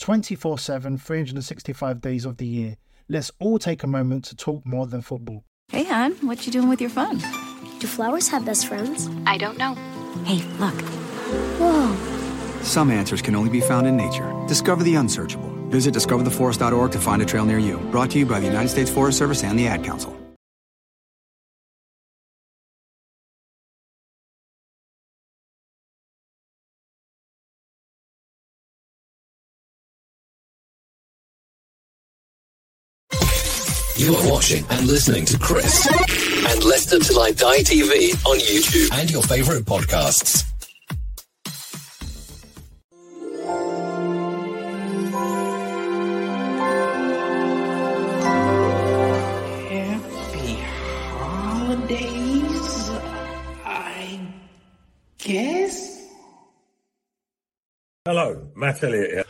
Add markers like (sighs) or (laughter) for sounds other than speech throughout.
24 7, 365 days of the year. Let's all take a moment to talk more than football. Hey, hon, what you doing with your phone? Do flowers have best friends? I don't know. Hey, look. Whoa. Some answers can only be found in nature. Discover the unsearchable. Visit discovertheforest.org to find a trail near you. Brought to you by the United States Forest Service and the Ad Council. You are watching and listening to Chris and Leicester Till I Die TV on YouTube and your favorite podcasts. Happy holidays, I guess. Hello, Matt Elliott here.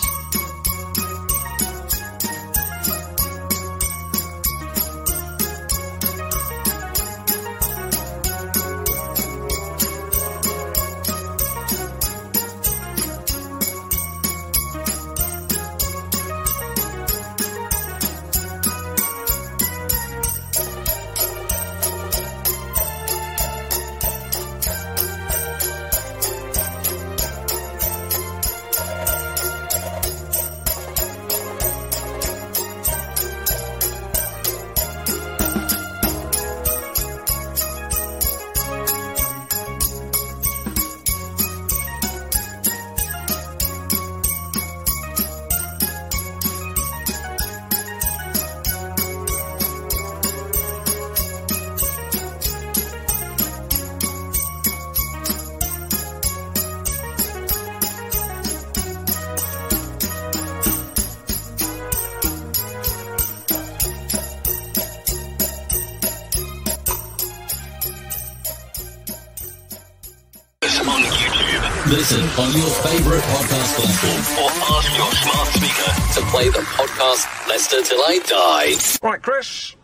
Listen on your favorite podcast platform or ask your smart speaker to play the podcast Leicester Till I Die. Right, Chris.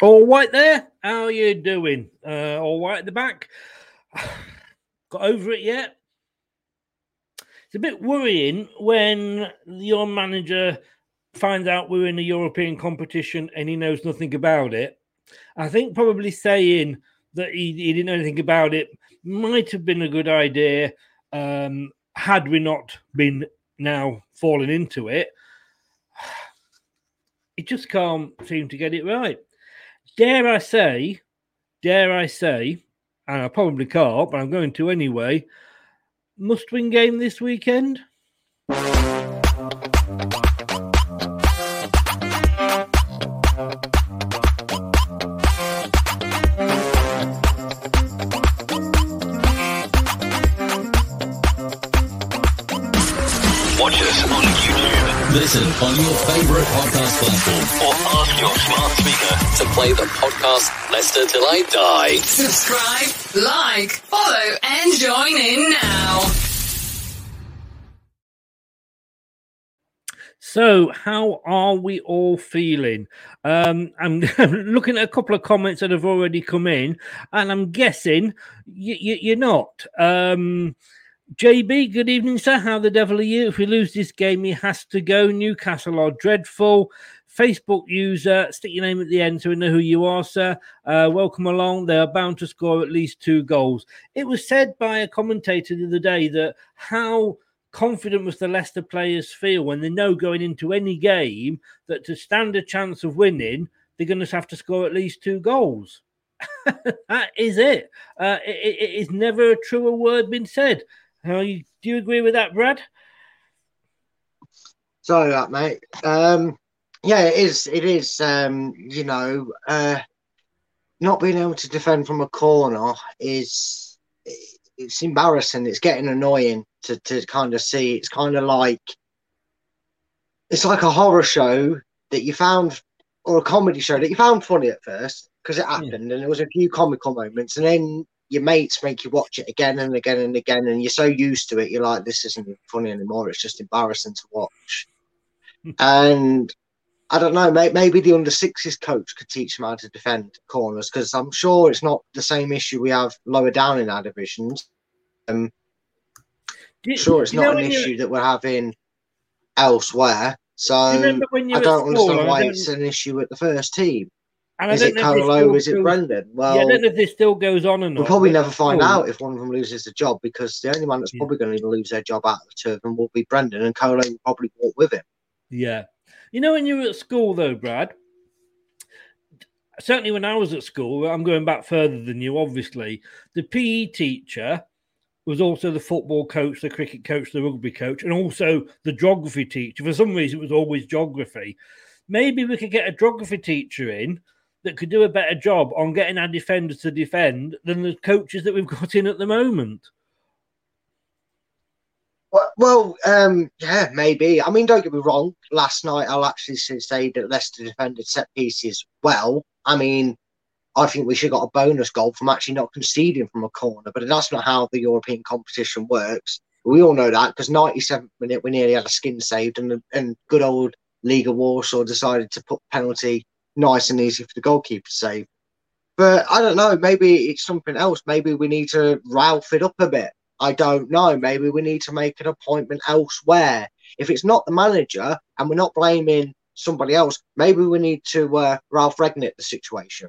All right there. How are you doing? Uh, all right at the back. (sighs) Got over it yet? It's a bit worrying when your manager finds out we're in a European competition and he knows nothing about it. I think probably saying that he, he didn't know anything about it might have been a good idea um, had we not been now falling into it. (sighs) It just can't seem to get it right. Dare I say, dare I say, and I probably can't, but I'm going to anyway. Must win game this weekend. On your favorite podcast platform or ask your smart speaker to play the podcast Leicester Till I Die. Subscribe, like, follow, and join in now. So, how are we all feeling? Um, I'm (laughs) looking at a couple of comments that have already come in, and I'm guessing y- y- you're not. Um, JB, good evening, sir. How the devil are you? If we lose this game, he has to go. Newcastle are dreadful. Facebook user, stick your name at the end so we know who you are, sir. Uh, welcome along. They are bound to score at least two goals. It was said by a commentator the other day that how confident must the Leicester players feel when they know going into any game that to stand a chance of winning, they're going to have to score at least two goals. (laughs) that is it. Uh, it. It is never a truer word been said. How you, do you agree with that, Brad? Sorry, that mate. Um, yeah, it is. It is. Um, you know, uh, not being able to defend from a corner is it's embarrassing. It's getting annoying to to kind of see. It's kind of like it's like a horror show that you found or a comedy show that you found funny at first because it happened and there was a few comical moments and then your mates make you watch it again and again and again and you're so used to it you're like this isn't funny anymore it's just embarrassing to watch (laughs) and I don't know. Maybe the under sixes coach could teach them how to defend corners because I'm sure it's not the same issue we have lower down in our divisions. Um, you, sure, it's not an issue that we're having elsewhere. So I don't understand why it's an issue at the first team. Is it Kolo? Is it Brendan? Well, yeah, I don't know if this still goes on or not. We'll probably never find out if one of them loses the job because the only one that's yeah. probably going to lose their job out of the two of them will be Brendan, and Kolo will probably walk with him. Yeah. You know, when you were at school, though, Brad, certainly when I was at school, I'm going back further than you, obviously, the PE teacher was also the football coach, the cricket coach, the rugby coach, and also the geography teacher. For some reason, it was always geography. Maybe we could get a geography teacher in that could do a better job on getting our defenders to defend than the coaches that we've (laughs) got in at the moment. Well, um, yeah, maybe. I mean, don't get me wrong. Last night, I'll actually say that Leicester defended set pieces well. I mean, I think we should have got a bonus goal from actually not conceding from a corner, but that's not how the European competition works. We all know that because 97th minute we nearly had a skin saved, and and good old Legia Warsaw decided to put penalty nice and easy for the goalkeeper to save. But I don't know. Maybe it's something else. Maybe we need to Ralph it up a bit. I don't know. Maybe we need to make an appointment elsewhere. If it's not the manager and we're not blaming somebody else, maybe we need to uh, Ralf Rangnick the situation.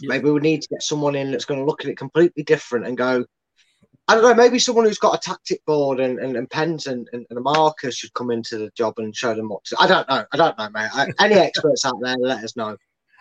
Yeah. Maybe we need to get someone in that's going to look at it completely different and go, I don't know, maybe someone who's got a tactic board and, and, and pens and, and, and, a marker should come into the job and show them what to. I don't know. I don't know, mate. I, any experts out there, let us know.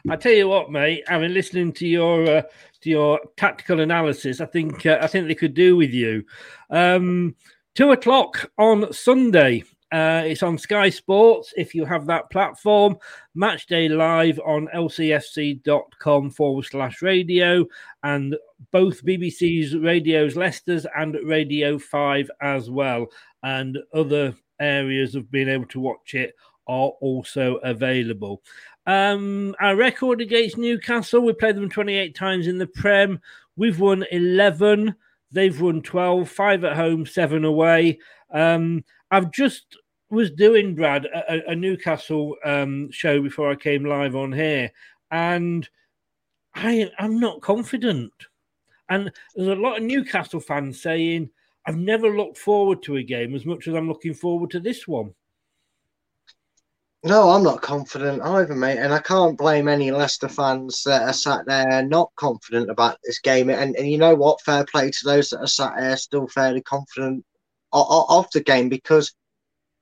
I tell you what, mate. I mean, listening to your uh, to your tactical analysis, I think uh, I think they could do with you. Um, two o'clock on Sunday. Uh, it's on Sky Sports if you have that platform. Match day live on lcfc.com forward slash radio and both BBC's radios, Leicester's and Radio 5 as well. And other areas of being able to watch it are also available. Um, our record against Newcastle, we played them 28 times in the Prem. We've won 11. They've won 12, five at home, seven away. Um, I've just was doing, Brad, a, a Newcastle um, show before I came live on here, and I, I'm not confident. And there's a lot of Newcastle fans saying, I've never looked forward to a game as much as I'm looking forward to this one. No, I'm not confident either, mate. And I can't blame any Leicester fans that are sat there not confident about this game. And, and you know what? Fair play to those that are sat there still fairly confident of, of the game because,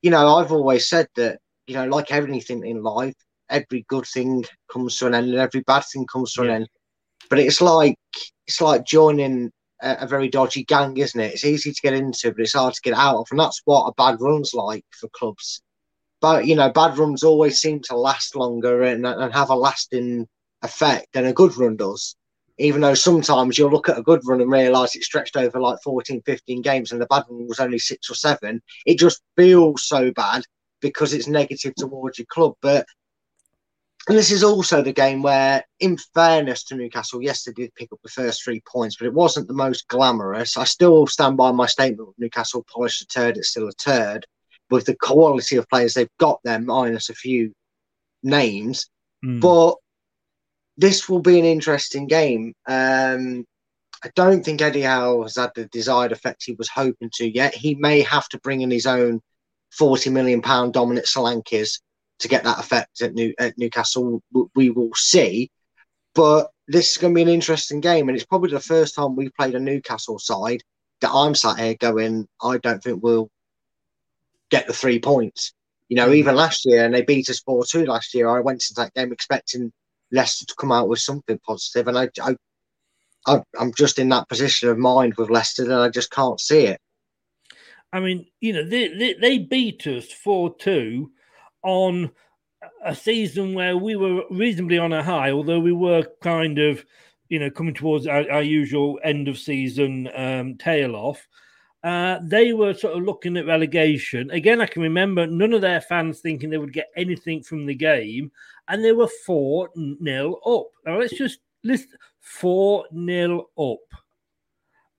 you know, I've always said that, you know, like everything in life, every good thing comes to an end and every bad thing comes to yeah. an end. But it's like it's like joining a, a, very dodgy gang, isn't it? It's easy to get into, but it's hard to get out of. And that's what a bad run's like for clubs but you know, bad runs always seem to last longer and, and have a lasting effect than a good run does. Even though sometimes you'll look at a good run and realise it stretched over like 14, 15 games and the bad one was only six or seven, it just feels so bad because it's negative towards your club. But and this is also the game where, in fairness to Newcastle, yes, they did pick up the first three points, but it wasn't the most glamorous. I still stand by my statement Newcastle polished a turd, it's still a turd. With the quality of players they've got there, minus a few names. Hmm. But this will be an interesting game. Um, I don't think Eddie Howe has had the desired effect he was hoping to yet. He may have to bring in his own forty million pound Dominic Solankes to get that effect at, New, at Newcastle. We will see, but this is going to be an interesting game, and it's probably the first time we've played a Newcastle side that I'm sat here going, I don't think we'll get the three points. You know, even last year, and they beat us four two last year. I went into that game expecting Leicester to come out with something positive, and I, I, I I'm just in that position of mind with Leicester that I just can't see it. I mean, you know, they they, they beat us four two on a season where we were reasonably on a high, although we were kind of, you know, coming towards our, our usual end of season um, tail off. Uh, they were sort of looking at relegation. Again, I can remember none of their fans thinking they would get anything from the game, and they were 4 nil up. Now, let's just list 4 nil up.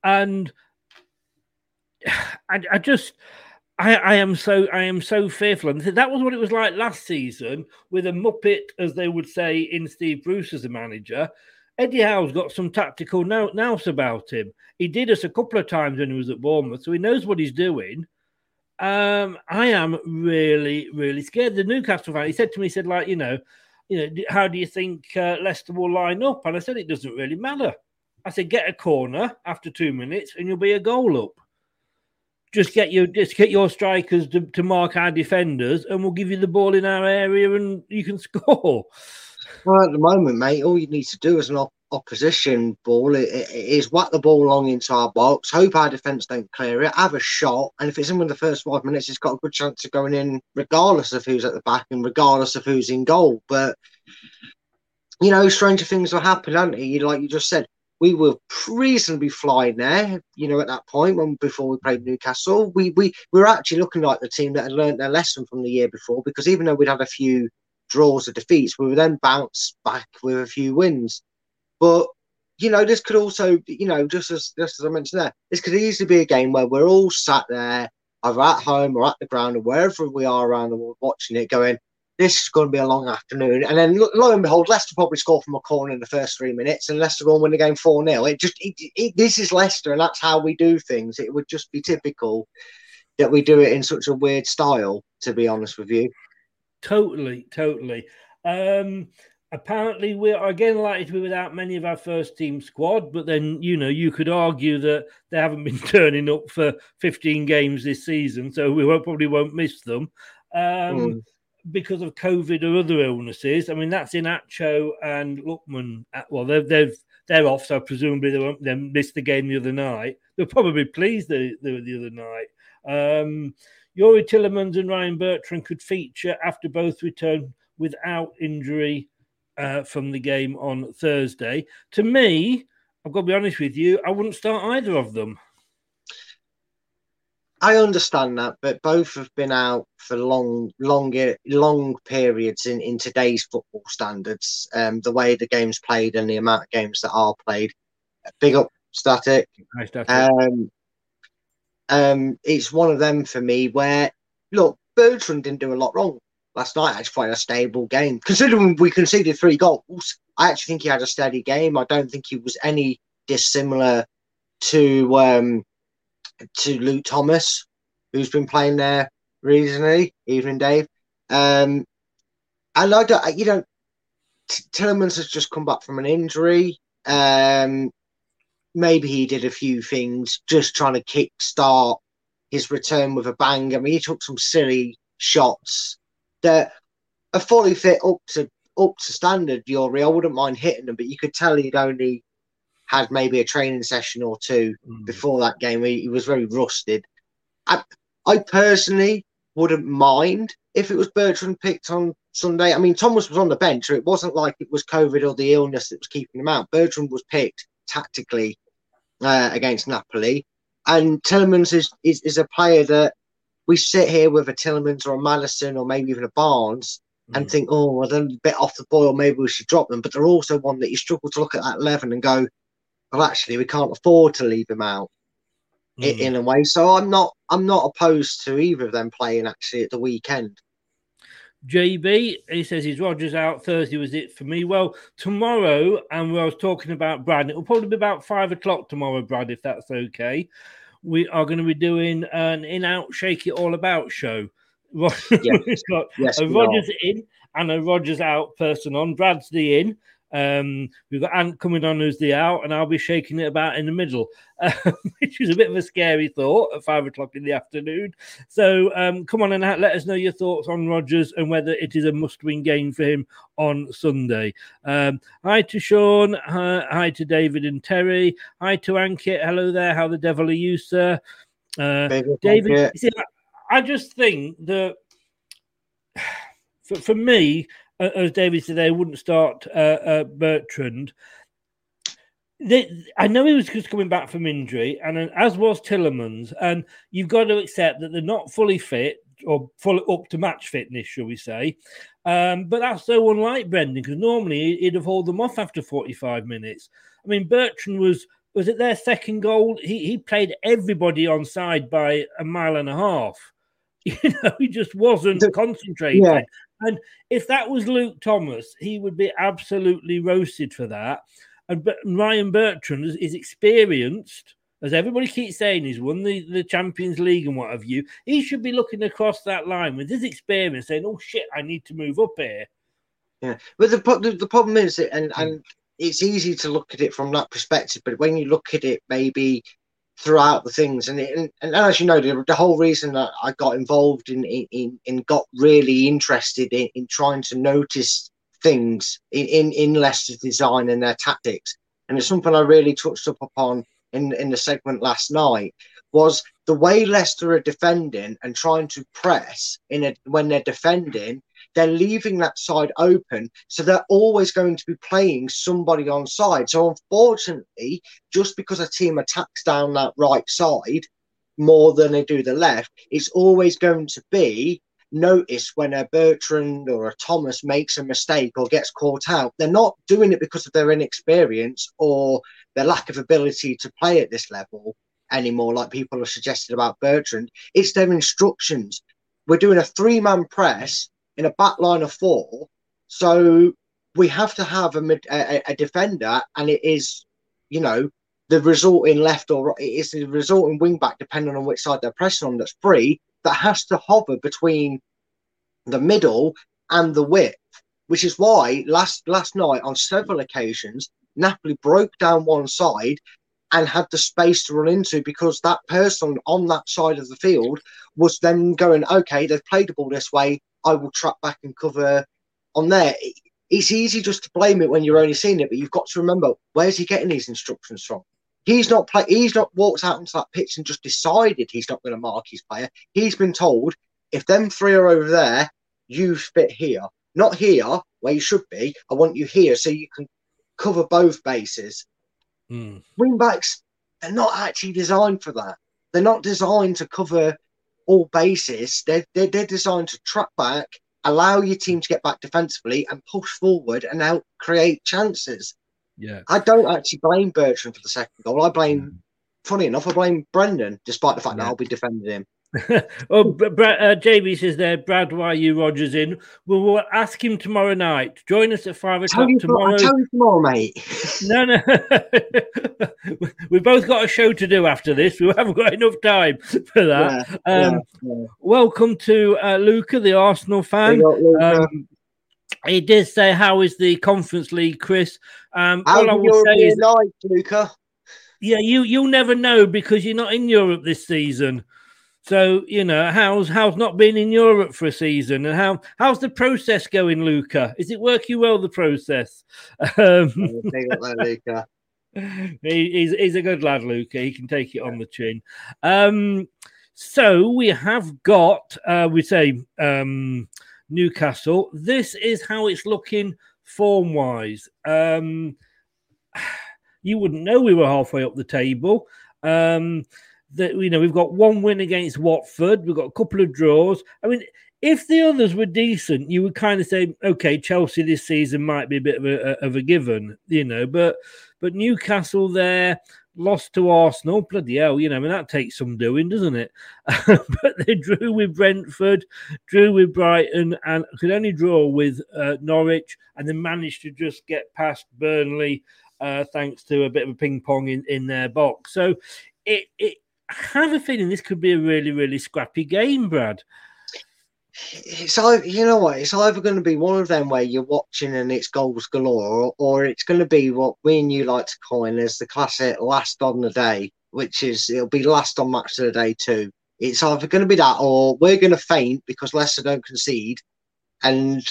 And (sighs) I, I just. I, I am so I am so fearful, and that was what it was like last season with a muppet, as they would say in Steve Bruce as a manager. Eddie Howe's got some tactical nous about him. He did us a couple of times when he was at Bournemouth, so he knows what he's doing. Um, I am really, really scared. The Newcastle fan, he said to me, he said, like, you know, you know, how do you think uh, Leicester will line up? And I said, it doesn't really matter. I said, get a corner after two minutes, and you'll be a goal up. Just get your just get your strikers to, to mark our defenders, and we'll give you the ball in our area, and you can (laughs) score. Well, at the moment, mate, all you need to do as an op- opposition ball i- i- is whack the ball long into our box, hope our defence don't clear it, have a shot, and if it's in within the first five minutes, it's got a good chance of going in, regardless of who's at the back and regardless of who's in goal. But you know, stranger things will happen, aren't they? Like you just said, we were reasonably flying there. You know, at that point when before we played Newcastle, we we, we were actually looking like the team that had learnt their lesson from the year before because even though we'd had a few draws or defeats, we would then bounce back with a few wins. But you know, this could also, you know, just as just as I mentioned there, this could easily be a game where we're all sat there, either at home or at the ground or wherever we are around the world watching it, going, "This is going to be a long afternoon." And then lo, and behold, Leicester probably score from a corner in the first three minutes, and Leicester and win the game four 0 It just, it, it, this is Leicester, and that's how we do things. It would just be typical that we do it in such a weird style. To be honest with you. Totally, totally. Um, apparently, we're again likely to be without many of our first team squad, but then you know you could argue that they haven't been (laughs) turning up for 15 games this season, so we won't, probably won't miss them um, Mm. because of COVID or other illnesses. I mean, that's Iheanacho and Lookman. Uh, Well, they've they've they're off, so presumably they won't they missed the game the other night. They're probably pleased the the, the other night. Um, Youri Tielemans and Ryan Bertrand could feature after both return without injury uh, from the game on Thursday. To me, I've got to be honest with you, I wouldn't start either of them. I understand that, but both have been out for long, longer, long periods in, in today's football standards. Um, the way the game's played and the amount of games that are played. Big up, static. Hi, Static. Um, um, it's one of them for me where, look, Bertrand didn't do a lot wrong last night. Actually, quite a stable game. Considering we conceded three goals, I actually think he had a steady game. I don't think he was any dissimilar to um, to Luke Thomas, who's been playing there recently. Evening, Dave. Um, and I don't, you know, T- has just come back from an injury. Um, maybe he did a few things just trying to kick start his return with a bang. I mean, he took some silly shots that are fully fit up to up to standard. Youri, I wouldn't mind hitting them, but you could tell he'd only had maybe a training session or two mm. before that game. He, he was very rusted. I, I personally wouldn't mind if it was Bertrand picked on Sunday. I mean, Thomas was on the bench, so it wasn't like it was COVID or the illness that was keeping him out. Bertrand was picked tactically uh, against Napoli, and Tielemans is, is is a player that we sit here with a Tielemans or a Maddison or maybe even a Barnes and think, oh, well, they're a bit off the boil. Maybe we should drop them. But they're also one that you struggle to look at that eleven and go, well, actually, we can't afford to leave him out Mm. in a way. So I'm not I'm not opposed to either of them playing actually at the weekend. JB, he says his Rodgers out Thursday was it for me. Well, tomorrow, and I was talking about Brad, it will probably be about five o'clock tomorrow, Brad, if that's okay. We are going to be doing an in out, shake it all about show. (laughs) We've got Yes, a Rodgers are. in and a Rodgers out person on. Brad's the in. Um, we've got Ant coming on who's the out, and I'll be shaking it about in the middle, um, (laughs) which is a bit of a scary thought at five o'clock in the afternoon. So um, come on and let us know your thoughts on Rodgers and whether it is a must-win game for him on Sunday. Um, hi to Sean, hi, hi to David and Terry, hi to Ankit. Hello there. How the devil are you, sir? Uh, David, see, I- just think that (sighs) for, for me, as David said, they wouldn't start uh, uh, Bertrand. They, I know he was just coming back from injury, and as was Tielemans, and you've got to accept that they're not fully fit or full up to match fitness, shall we say? Um, but that's so unlike Brendan because normally he'd have hauled them off after 45 minutes. I mean, Bertrand was was it their second goal? He he played everybody on side by a mile and a half. (laughs) You know, he just wasn't concentrating. yeah. And if that was Luke Thomas, he would be absolutely roasted for that. And but Ryan Bertrand is, is experienced, as everybody keeps saying, he's won the, the Champions League and what have you. He should be looking across that line with his experience, saying, "Oh shit, I need to move up here." Yeah, but the the, the problem is, and hmm. and it's easy to look at it from that perspective, but when you look at it, maybe throughout the things, and and, and as you know, the, the whole reason that I got involved in in, in got really interested in, in trying to notice things in, in in Leicester's design and their tactics, and it's something I really touched up upon in in the segment last night was the way Leicester are defending and trying to press in a, when they're defending they're leaving that side open. So they're always going to be playing somebody on side. So unfortunately, just because a team attacks down that right side more than they do the left, it's always going to be noticed when a Bertrand or a Thomas makes a mistake or gets caught out. They're not doing it because of their inexperience or their lack of ability to play at this level anymore, like people have suggested about Bertrand. It's their instructions. We're doing a three man press in a back line of four. So we have to have a, a, a defender, and it is, you know, the resulting left or right, it is the resulting wing back, depending on which side they're pressing on, that's free, that has to hover between the middle and the width, which is why last last night on several occasions, Napoli broke down one side and had the space to run into because that person on that side of the field was then going, okay, they've played the ball this way. I will track back and cover on there. It's easy just to blame it when you're only seeing it, but you've got to remember where's he getting these instructions from? He's not play. He's not walked out onto that pitch and just decided he's not going to mark his player. He's been told if them three are over there, you fit here, not here where you should be. I want you here so you can cover both bases. Hmm. Wing backs, they're not actually designed for that. They're not designed to cover all bases. They're, they're, they're designed to track back, allow your team to get back defensively, and push forward and out create chances. Yeah. I don't actually blame Bertrand for the second goal. I blame, hmm. funny enough, I blame Brendan, despite the fact that I'll be defending him. (laughs) oh, Br- uh, JB says there, Brad, why are you Rodgers in? Well, we'll ask him tomorrow night. Join us at five o'clock you, tomorrow. Tell you tomorrow, mate. No, no. (laughs) We've both got a show to do after this. We haven't got enough time for that. Yeah, um, yeah, yeah. Welcome to uh, Luca, the Arsenal fan. Big up, Luca. Um, he did say, "How is the Conference League, Chris?" Um, How's all I will say is, night, Luca? yeah, you you'll never know because you're not in Europe this season. So you know how's how's not been in Europe for a season, and how how's the process going, Luca? Is it working well? The process. Um, Luca. (laughs) he, he's he's a good lad, Luca. He can take it on the chin. Um, So we have got, uh, we say, um, Newcastle. This is how it's looking form wise. Um, (sighs) you wouldn't know we were halfway up the table. Um, that you know we've got one win against Watford, we've got a couple of draws. I mean, if the others were decent, you would kind of say, okay, Chelsea this season might be a bit of a, of a given, you know. But but Newcastle there lost to Arsenal, bloody hell, you know. I mean that takes some doing, doesn't it? (laughs) but they drew with Brentford, drew with Brighton, and could only draw with uh, Norwich, and then managed to just get past Burnley. Uh, thanks to a bit of a ping pong in, in their box. So it, it I have a feeling this could be a really, really scrappy game, Brad. It's you know what, it's either going to be one of them where you're watching and it's goals galore, or, or it's going to be what we and you like to coin as the classic last on the day, which is it'll be last on match of the day too. It's either going to be that, or we're going to faint because Leicester don't concede, and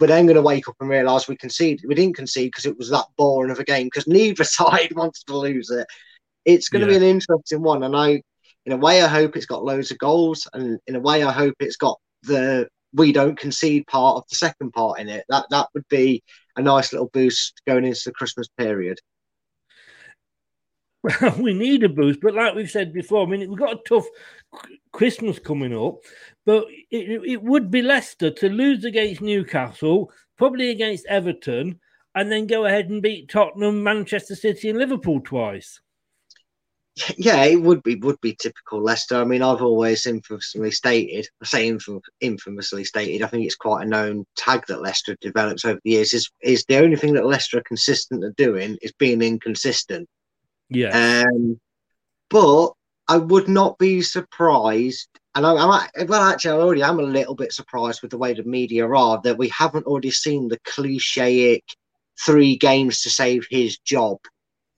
we're then going to wake up and realise we conceded. We didn't concede because it was that boring of a game because neither (laughs) side wants to lose it it's going to yeah. be an interesting one. And I, in a way, I hope it's got loads of goals, and in a way, I hope it's got the we don't concede part of the second part in it. That that would be a nice little boost going into the Christmas period. Well, (laughs) we need a boost, but like we've said before, I mean, we've got a tough Christmas coming up, but it, it would be Leicester to lose against Newcastle, probably against Everton, and then go ahead and beat Tottenham, Manchester City, and Liverpool twice yeah, it would be would be typical Leicester. I mean, I've always infamously stated, I say infam- infamously stated, I think it's quite a known tag that Leicester develops over the years. Is is the only thing that Leicester are consistent at doing is being inconsistent. Yeah. Um, but I would not be surprised, and I, I'm well, actually, I already am a little bit surprised with the way the media are that we haven't already seen the clichéic three games to save his job.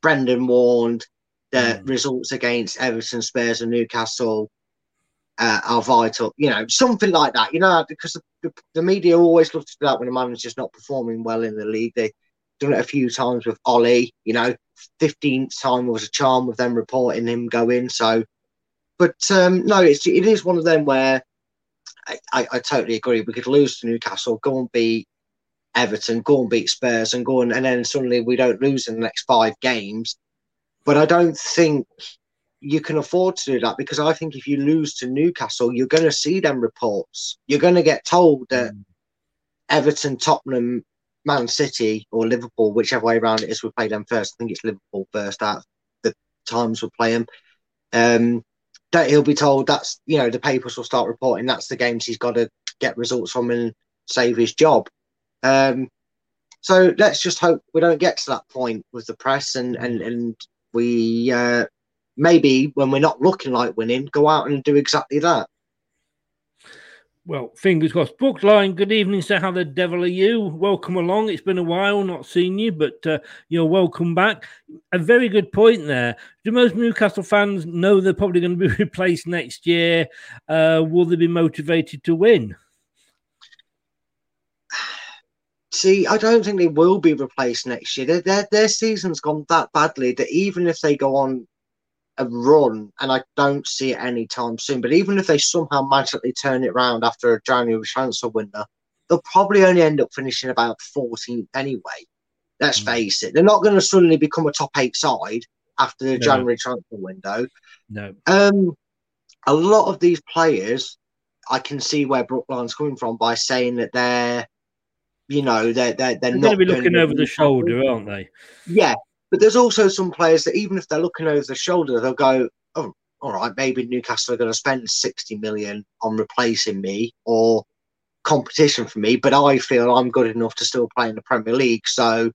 Brendan warned the mm. results against Everton, Spurs, and Newcastle uh, are vital. You know, something like that. You know, because the, the media always love to do that when a manager's not performing well in the league. They've done it a few times with Ollie. You know, fifteenth time was a charm with them reporting him going. So, but um, no, it's it is one of them where I, I, I totally agree. We could lose to Newcastle, go and beat Everton, go and beat Spurs, and go and, and then suddenly we don't lose in the next five games but I don't think you can afford to do that because I think if you lose to Newcastle, you're going to see them reports. You're going to get told that mm. Everton, Tottenham, Man City, or Liverpool, whichever way around it is, we play them first. I think it's Liverpool first out the times we play them. Um, that he'll be told that's you know the papers will start reporting that's the games he's got to get results from and save his job. Um, so let's just hope we don't get to that point with the press and and and we uh, maybe when we're not looking like winning, go out and do exactly that. Well, fingers crossed. Brookline, good evening, sir. How the devil are you? Welcome along. It's been a while not seen you, but uh, you're welcome back. A very good point there. Do most Newcastle fans know they're probably going to be (laughs) replaced next year? Uh, will they be motivated to win? See, I don't think they will be replaced next year. Their, their, their season's gone that badly that even if they go on a run, and I don't see it anytime soon, but even if they somehow magically turn it around after a January transfer window, they'll probably only end up finishing about 14th anyway. Let's mm. face it. They're not going to suddenly become a top eight side after the no. January transfer window. No. Um, a lot of these players, I can see where Brookline's coming from by saying that they're you know, they're they're, they're, they're not going to be looking over the shoulder, aren't they? Yeah, but there's also some players that even if they're looking over the shoulder, they'll go, "Oh, all right, maybe Newcastle are going to spend 60 million on replacing me or competition for me, but I feel I'm good enough to still play in the Premier League. So,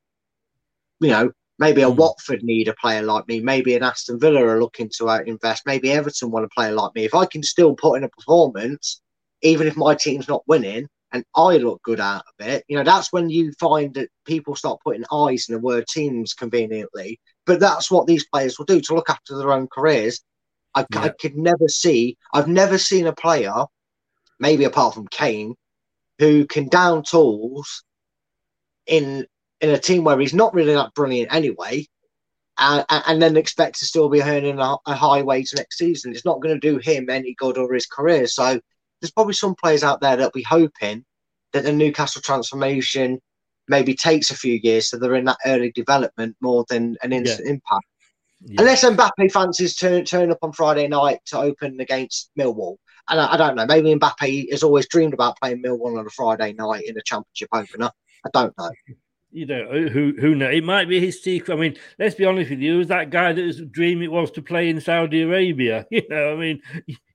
you know, maybe a mm. Watford need a player like me. Maybe an Aston Villa are looking to uh, invest. Maybe Everton want a player like me. If I can still put in a performance, even if my team's not winning, and I look good out of it, you know, that's when you find that people start putting eyes in the word teams conveniently. But that's what these players will do to look after their own careers. I, yeah. I could never see, I've never seen a player, maybe apart from Kane, who can down tools in in a team where he's not really that brilliant anyway, and, and then expect to still be earning a, a high wage next season. It's not going to do him any good or his career. So there's probably some players out there that'll be hoping that the Newcastle transformation maybe takes a few years, so they're in that early development more than an instant yeah. impact. Yeah. Unless Mbappe fancies turn turn up on Friday night to open against Millwall, and I, I, don't know, maybe Mbappe has always dreamed about playing Millwall on a Friday night in a Championship opener. I don't know. You know uh, who who knows? It might be his secret. I mean, let's be honest with you. It was that guy that was dream it was to play in Saudi Arabia. (laughs) You know, I mean,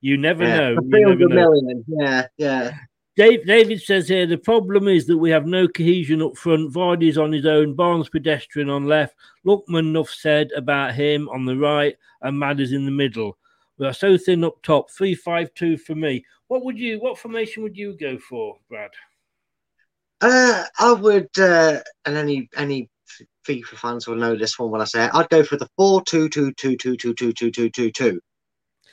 you never yeah. know. You never know. Yeah, yeah. Dave, David says here the problem is that we have no cohesion up front. Vardy's on his own, Barnes pedestrian on left. Lookman enough said about him on the right, and Madders in the middle. We are so thin up top. Three five two for me. What would you? What formation would you go for, Brad? Uh, I would, uh, and any any FIFA fans will know this one when I say it. I'd go for the four two two two two two two two two two two.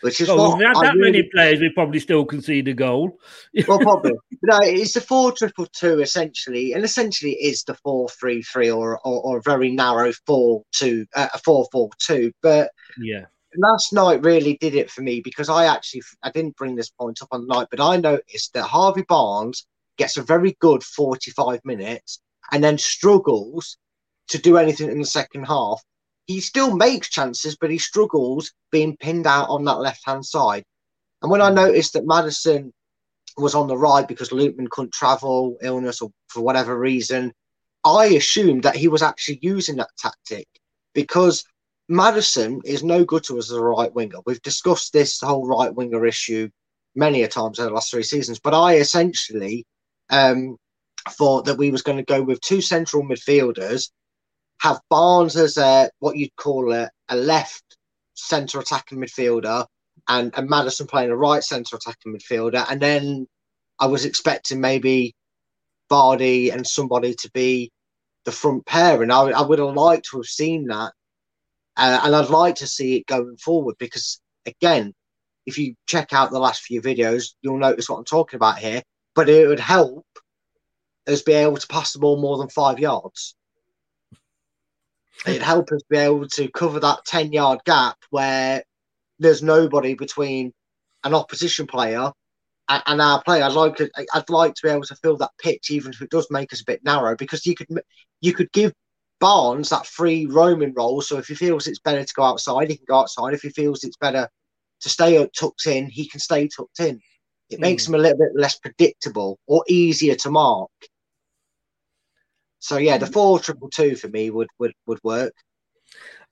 Which is well, what had that really, many players, we probably still concede a goal. (laughs) well, probably. (laughs) no, it's the four triple two essentially, and essentially is the four three three or or, or a very narrow four two uh, four four two. But yeah, last night really did it for me because I actually I didn't bring this point up on the night, but I noticed that Harvey Barnes gets a very good forty five minutes and then struggles to do anything in the second half he still makes chances, but he struggles being pinned out on that left hand side. And when I mm. noticed that Maddison was on the right because Lookman couldn't travel, illness, or for whatever reason, I assumed that he was actually using that tactic because Maddison is no good to us as a right winger. We've discussed this whole right winger issue many a times in the last three seasons, but I essentially um, thought that we was going to go with two central midfielders have Barnes as a what you'd call a, a left centre attacking midfielder and, and Maddison playing a right centre attacking midfielder. And then I was expecting maybe Vardy and somebody to be the front pair. And I, I would have liked to have seen that. Uh, and I'd like to see it going forward because, again, if you check out the last few videos, you'll notice what I'm talking about here. But it would help us be able to pass the ball more than five yards it'd help us be able to cover that 10 yard gap where there's nobody between an opposition player and, our player. I'd like to, I'd like to be able to fill that pitch, even if it does make us a bit narrow, because you could you could give Barnes that free roaming role. So if he feels it's better to go outside, he can go outside. If he feels it's better to stay tucked in, he can stay tucked in. It mm. makes him a little bit less predictable or easier to mark. So yeah, the four triple two for me would would would work.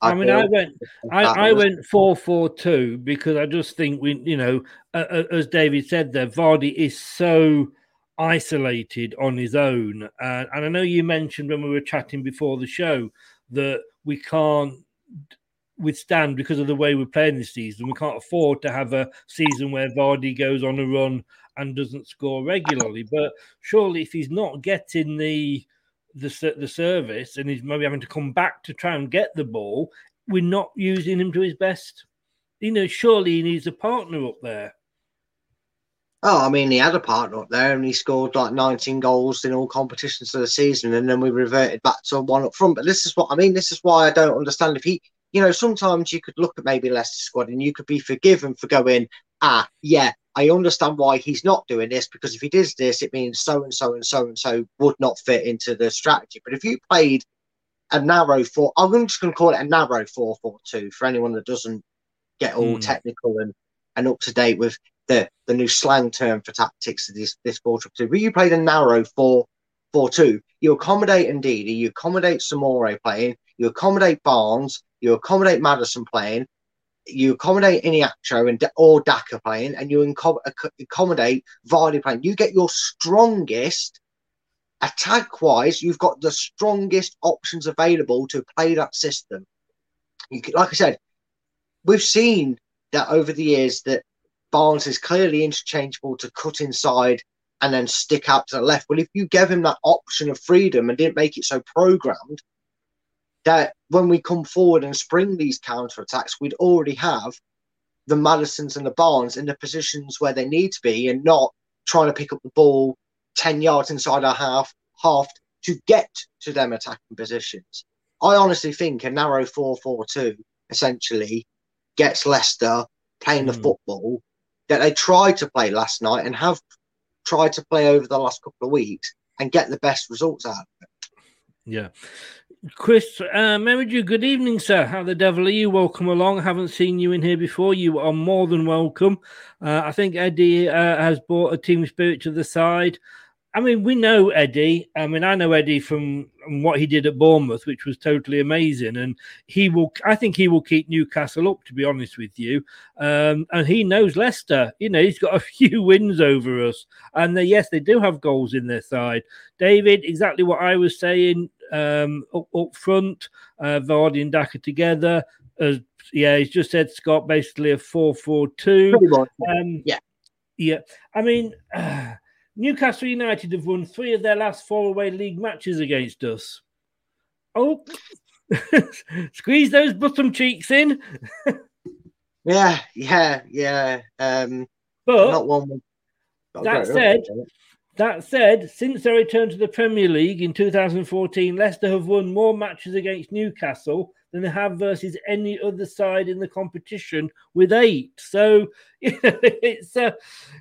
I, I mean, I went, I, I went four four two because I just think we, you know, uh, as David said there, Vardy is so isolated on his own, uh, and I know you mentioned when we were chatting before the show that we can't withstand because of the way we're playing this season. We can't afford to have a season where Vardy goes on a run and doesn't score regularly. But surely, if he's not getting the the the service and he's maybe having to come back to try and get the ball, we're not using him to his best. You know, surely he needs a partner up there. Oh, I mean, he had a partner up there and he scored like 19 goals in all competitions of the season, and then we reverted back to one up front. But this is what I mean. This is why I don't understand if he, you know, sometimes you could look at maybe Leicester squad and you could be forgiven for going, ah, yeah, I understand why he's not doing this because if he does this, it means so and so and so and so would not fit into the strategy. But if you played a narrow four, I'm just going to call it a narrow four four two for anyone that doesn't get all mm. technical and, and up to date with the, the new slang term for tactics of this this four triple two. But you played a narrow four four two. You accommodate Ndidi, you accommodate Soumaré playing, you accommodate Barnes, you accommodate Maddison playing, you accommodate Iheanacho and or Daka playing, and you accommodate Vardy playing. You get your strongest attack wise. You've got the strongest options available to play that system. You, like I said, we've seen that over the years that Barnes is clearly interchangeable to cut inside and then stick out to the left. Well, if you gave him that option of freedom and didn't make it so programmed, that when we come forward and spring these counter attacks, we'd already have the Maddisons and the Barnes in the positions where they need to be and not trying to pick up the ball 10 yards inside our half, half to get to them attacking positions. I honestly think a narrow 4 4 2 essentially gets Leicester playing the Mm. football that they tried to play last night and have tried to play over the last couple of weeks and get the best results out. Of it. Yeah. Chris, uh, Merridew, good evening, sir. How the devil are you? Welcome along. Haven't seen you in here before. You are more than welcome. Uh, I think Eddie uh, has brought a team spirit to the side. I mean, we know Eddie. I mean, I know Eddie from what he did at Bournemouth, which was totally amazing. And he will, I think he will keep Newcastle up, to be honest with you. Um, and he knows Leicester. You know, he's got a (laughs) few wins over us. And they, yes, they do have goals in their side. David, exactly what I was saying um, up, up front, uh, Vardy and Daka together. As yeah, he's just said Scott basically a 4 4 2. Um, yeah. Yeah. I mean, (sighs) Newcastle United have won three of their last four away league matches against us. Oh, (laughs) squeeze those bottom cheeks in. (laughs) Yeah, yeah, yeah. Um, But not one. with- got that said, record, that said, since their return to the Premier League in 2014, Leicester have won more matches against Newcastle than they have versus any other side in the competition with eight. So you (laughs) know, it's uh,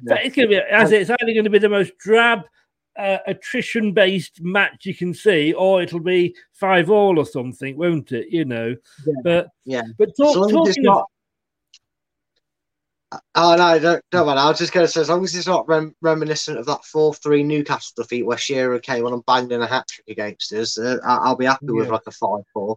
so it's going to be as it's either going to be the most drab. Uh, attrition based match you can see, or it'll be five all or something, won't it? You know, but yeah, but talk, it's talking of, not- Oh no, don't, don't mind. I was just going to say, as long as it's not rem- reminiscent of that four-three Newcastle defeat where Shearer came on and banged in a hat trick against us, uh, I- I'll be happy with like a five-four.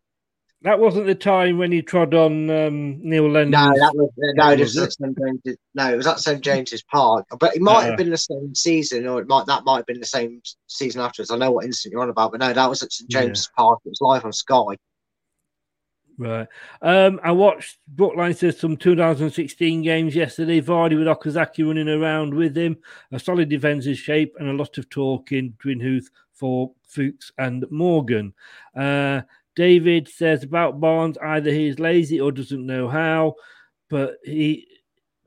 that wasn't the time when he trod on um, Neil Lennon. No, that was no, was was it? James's. No, it was at St James's Park, but it might Uh-uh. have been the same season, or it might that might have been the same season afterwards. I know what incident you're on about, but no, that was at St Yeah. James's Park. It was live on Sky. Right. Um, I watched Brookline says some 2016 games yesterday. Vardy with Okazaki running around with him, a solid defensive shape, and a lot of talking between Huth, for Fuchs, and Morgan. Uh, David says about Barnes either he's lazy or doesn't know how, but he,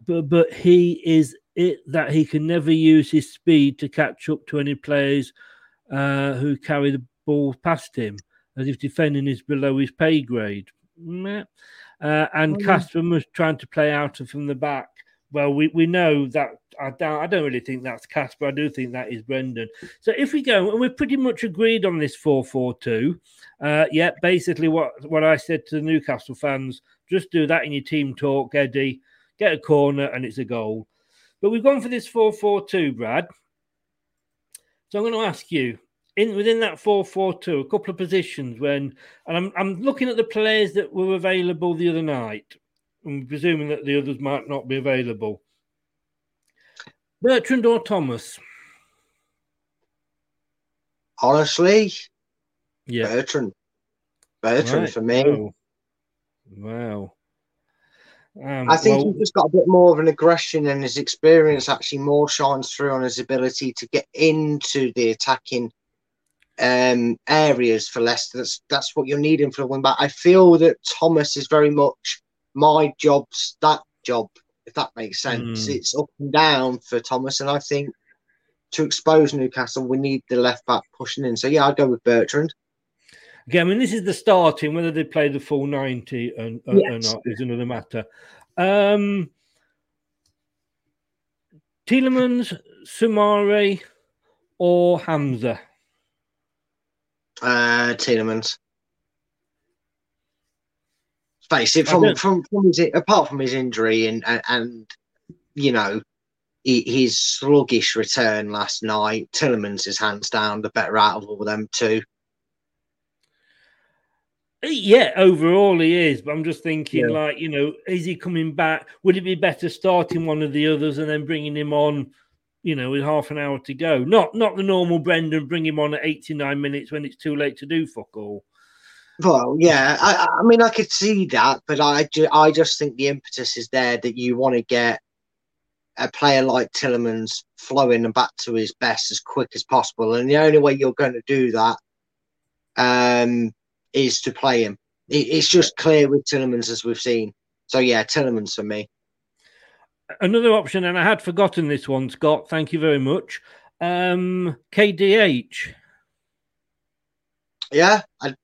but but he is it that he can never use his speed to catch up to any players uh, who carry the ball past him, as if defending is below his pay grade. Meh. Uh, and Oh, yeah. Casper was trying to play out from the back. Well, we, we know that I don't, I don't really think that's Casper. I do think that is Brendan. So if we go, and we're pretty much agreed on this 4 4 2. Uh, yeah, basically what, what I said to the Newcastle fans just do that in your team talk, Eddie. Get a corner and it's a goal. But we've gone for this 4 4 2, Brad. So I'm going to ask you in within that 4-4-2, a couple of positions when, and I'm I'm looking at the players that were available the other night. I'm presuming that the others might not be available. Bertrand or Thomas? Honestly, Yeah. Bertrand. Bertrand Right. for me. Wow. Wow. Um, I think well, he's just got a bit more of an aggression, and his experience actually more shines through on his ability to get into the attacking um, areas for Leicester. That's that's what you're needing for a win back. I feel that Thomas is very much my job's that job, if that makes sense. Mm. It's up and down for Thomas, and I think to expose Newcastle, we need the left back pushing in. So yeah, I'd go with Bertrand. Okay, I mean, this is the starting. Whether they play the full 90 and, or, or not is another matter. Um, Tielemans, Soumaré, or Hamza? Uh, Tielemans. Face it from from from his apart from his injury and and, and you know his sluggish return last night. Tielemans is hands down the better out of all of them two. Yeah, overall he is, but I'm just thinking, Yeah. like, you know, is he coming back? Would it be better starting one of the others and then bringing him on, you know, with half an hour to go? Not not the normal Brendan, bring him on at 89 minutes when it's too late to do fuck all. Well, yeah, I, I- mean, I could see that, but I, ju- I just think the impetus is there that you want to get a player like Tielemans flowing and back to his best as quick as possible, and the only way you're going to do that um, is to play him. It, it's just clear with Tielemans as we've seen. So yeah, Tielemans for me. Another option, and I had forgotten this one, Scott. Thank you very much. Um, KDH. Yeah, I,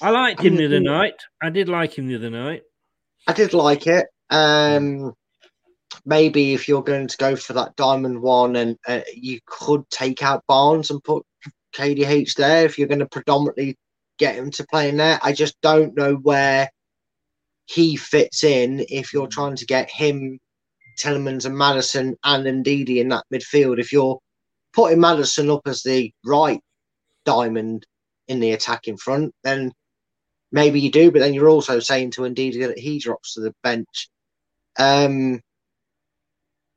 I liked I him mean, the other night. I did like him the other night. I did like it. Um, maybe if you're going to go for that diamond one, and uh, you could take out Barnes and put KDH there if you're going to predominantly get him to play in there. I just don't know where he fits in if you're trying to get him, Tielemans and Maddison and Ndidi in that midfield. If you're putting Maddison up as the right diamond in the attack in front, then maybe you do, but then you're also saying to Ndidi that he drops to the bench. Um,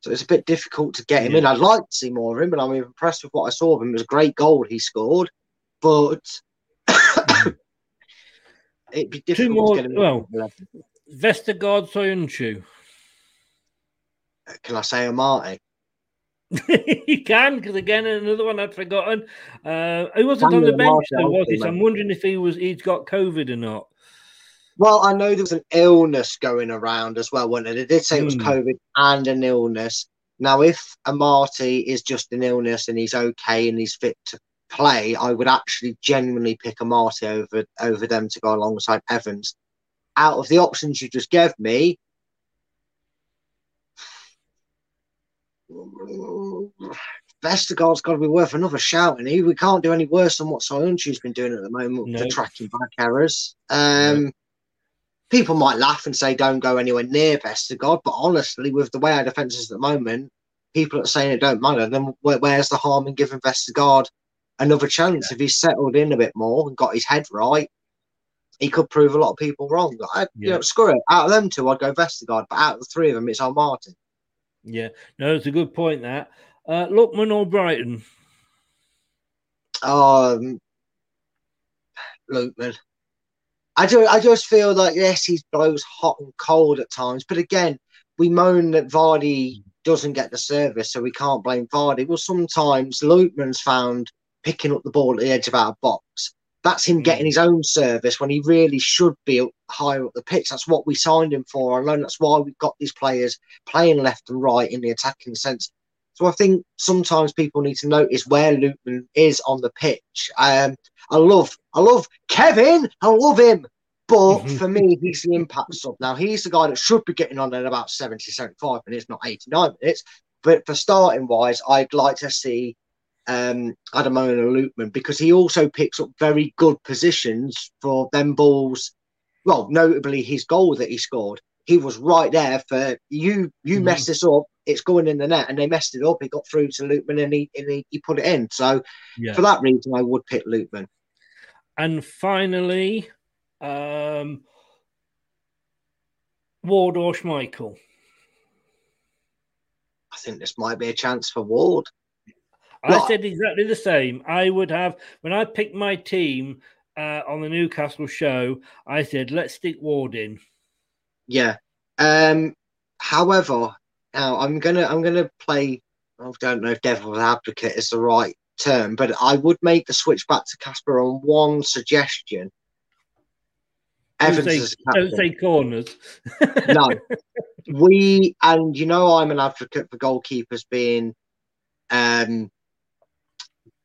so it's a bit difficult to get him in. I'd like to see more of him, but I'm impressed with what I saw of him. It was a great goal he scored, but (coughs) (coughs) it'd be difficult Two more. to get him. in. Well, Vestergaard Soyuncu. Can I say Amartey? (laughs) you can, because again, another one I'd forgotten. Uh, he wasn't on the Daniel bench, though, was he? So. I'm wondering if he was he's got COVID or not. Well, I know there was an illness going around as well, wasn't it? They did say it was Hmm. COVID and an illness. Now, if Amartey is just an illness and he's okay and he's fit to play, I would actually genuinely pick Amartey over over them to go alongside Evans. Out of the options you just gave me, Vestergaard's got to be worth another shout, and he we can't do any worse than what Soyuncu's been doing at the moment with the tracking back errors. Um, People might laugh and say don't go anywhere near Vestergaard, but honestly, with the way our defence is at the moment, people are saying it don't matter. Then where's the harm in giving Vestergaard another chance if he settled in a bit more and got his head right? He could prove a lot of people wrong. I, You know, screw it. Out of them two, I'd go Vestergaard, but out of the three of them, it's on Martin. Yeah, no, it's a good point. That uh, Lookman or Brighton. Um, Lookman. I do. I just feel like yes, he blows hot and cold at times, but again, we moan that Vardy doesn't get the service, so we can't blame Vardy. Well, sometimes Lookman's found picking up the ball at the edge of our box. That's him getting his own service when he really should be higher up the pitch. That's what we signed him for, and that's why we've got these players playing left and right in the attacking sense. So I think sometimes people need to notice where Lookman is on the pitch. Um, I love, I love Kevin. I love him. But for me, he's the impact sub. Now, he's the guy that should be getting on at about 70, 75 minutes, not 89 minutes. But for starting wise, I'd like to see um, Ademola Lookman because he also picks up very good positions for them balls. Well, notably his goal that he scored. He was right there for you. You mess this up, it's going in the net, and they messed it up. It got through to Lookman, and he and he, he put it in. So Yeah. for that reason, I would pick Lookman. And finally, um, Ward or Schmeichel. I think this might be a chance for Ward. I said exactly the same. I would have when I picked my team uh, on the Newcastle show. I said let's stick Ward in. Yeah. Um. However, now I'm gonna I'm gonna play. I don't know if devil's advocate is the right term, but I would make the switch back to Casper on one suggestion. Don't Evans say, don't say corners. (laughs) no. We and you know I'm an advocate for goalkeepers being um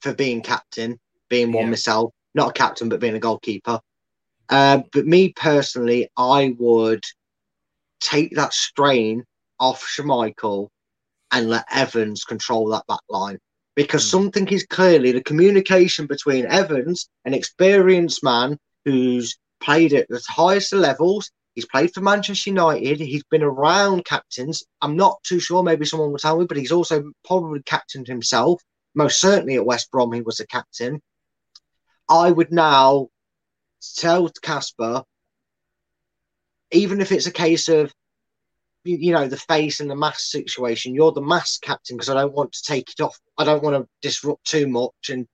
for being captain, being one myself, not a captain but being a goalkeeper. Uh, but me personally, I would take that strain off Schmeichel and let Evans control that back line. Because something is clearly the communication between Evans, an experienced man who's played at the highest levels, he's played for Manchester United, he's been around captains. I'm not too sure, maybe someone will tell me, but he's also probably captained himself. Most certainly at West Brom, he was a captain. I would now tell Casper, even if it's a case of you, you know the face and the mask situation, you're the mask captain because I don't want to take it off. I don't want to disrupt too much and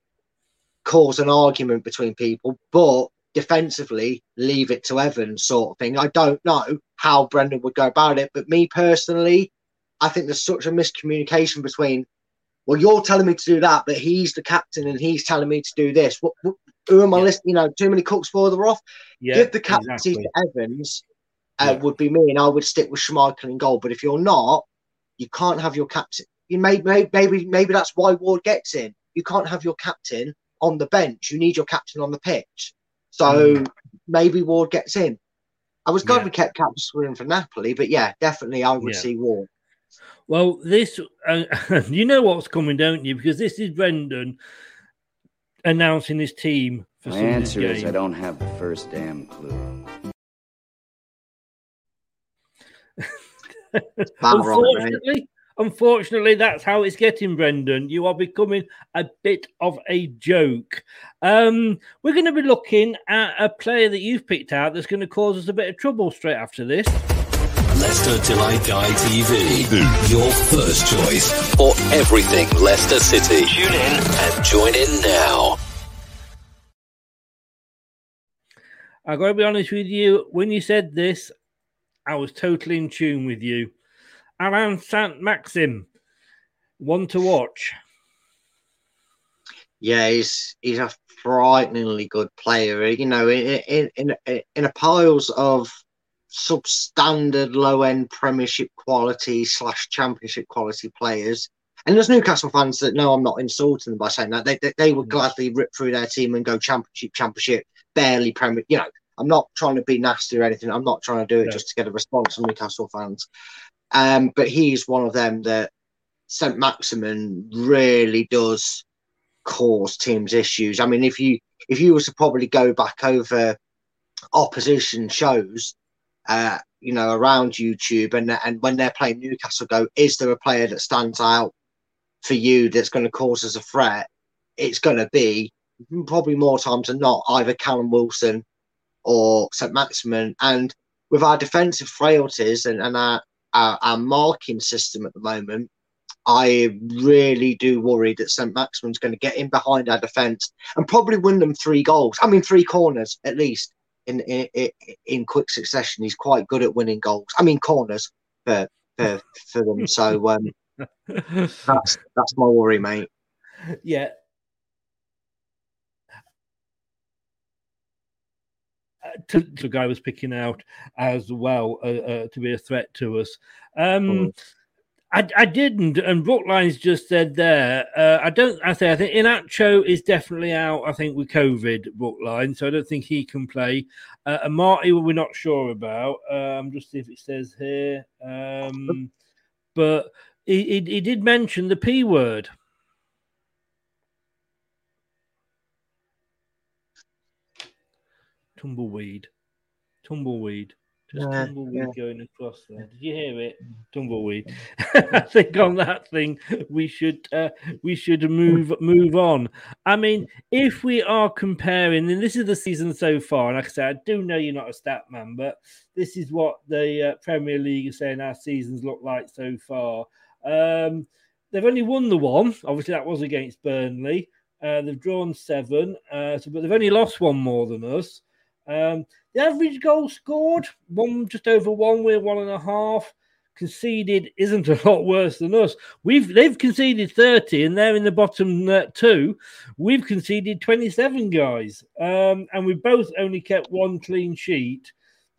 cause an argument between people. But defensively, leave it to Evans, sort of thing. I don't know how Brendan would go about it, but me personally, I think there's such a miscommunication between. Well, you're telling me to do that, but he's the captain and he's telling me to do this. What, what, who am I listening? You know, too many cooks further off. Yeah, Give the captaincy exactly. to Evans. Uh, Would be me, and I would stick with Schmeichel in goal. But if you're not, you can't have your captain. You may, may maybe maybe that's why Ward gets in. You can't have your captain on the bench. You need your captain on the pitch. So maybe Ward gets in. I was glad we kept Capswin for Napoli, but yeah, definitely I would Yeah. see Ward. Well, this uh, (laughs) you know what's coming, don't you? Because this is Brendan announcing his team for My Sunday's answer is game. I don't have the first damn clue. (laughs) About right, unfortunately, unfortunately, that's how it's getting, Brendan. You are becoming a bit of a joke. Um, we're going to be looking at a player that you've picked out that's going to cause us a bit of trouble straight after this. Leicester Till I Die TV. Your first choice for everything Leicester City. Tune in and join in now. I got to be honest with you. When you said this, I was totally in tune with you. Allan Saint-Maximin, one to watch. Yeah, he's he's a frighteningly good player. You know, in in in, in a piles of substandard low end Premiership quality slash Championship quality players. And there's Newcastle fans that know I'm not insulting them by saying that they they, they would gladly rip through their team and go Championship, Championship, barely Premier. You know, I'm not trying to be nasty or anything. I'm not trying to do it No. just to get a response from Newcastle fans. Um, but he's one of them that St. Maximin really does cause teams issues. I mean, if you if you was to probably go back over opposition shows, uh, you know, around YouTube, and and when they're playing Newcastle, go is there a player that stands out for you that's going to cause us a threat? It's going to be probably more times than not either Callum Wilson or St. Maximin. And with our defensive frailties and, and our, our our marking system at the moment, I really do worry that St. Maximin's going to get in behind our defence and probably win them three goals. I mean, three corners at least in in, in- quick succession. He's quite good at winning goals. I mean, corners for for, for them. So um, (laughs) that's that's my worry, mate. Yeah. Uh, To, to guy was picking out as well uh, uh, to be a threat to us. Um, I, I didn't, and Brookline's just said there. Uh, I don't. I think I think Iheanacho is definitely out. I think with COVID, Brookline, so I don't think he can play. Uh, and Marty, we're not sure about. Um, just see if it says here. Um, but he, he, he did mention the p word. Tumbleweed. Tumbleweed. Yeah, tumbleweed yeah. going across there. Did you hear it? Tumbleweed. (laughs) I think on that thing we should uh, we should move move on. I mean, if we are comparing, and this is the season so far, and like I said, I do know you're not a stat man, but this is what the uh, Premier League is saying our seasons look like so far. Um, they've only won the one. Obviously, that was against Burnley. Uh, they've drawn seven, uh, so, but they've only lost one more than us. Um, the average goal scored, one just over one, we're one and a half. Conceded isn't a lot worse than us. We've they've conceded 30 and they're in the bottom uh, two. We've conceded 27 guys. Um, and we've both only kept one clean sheet.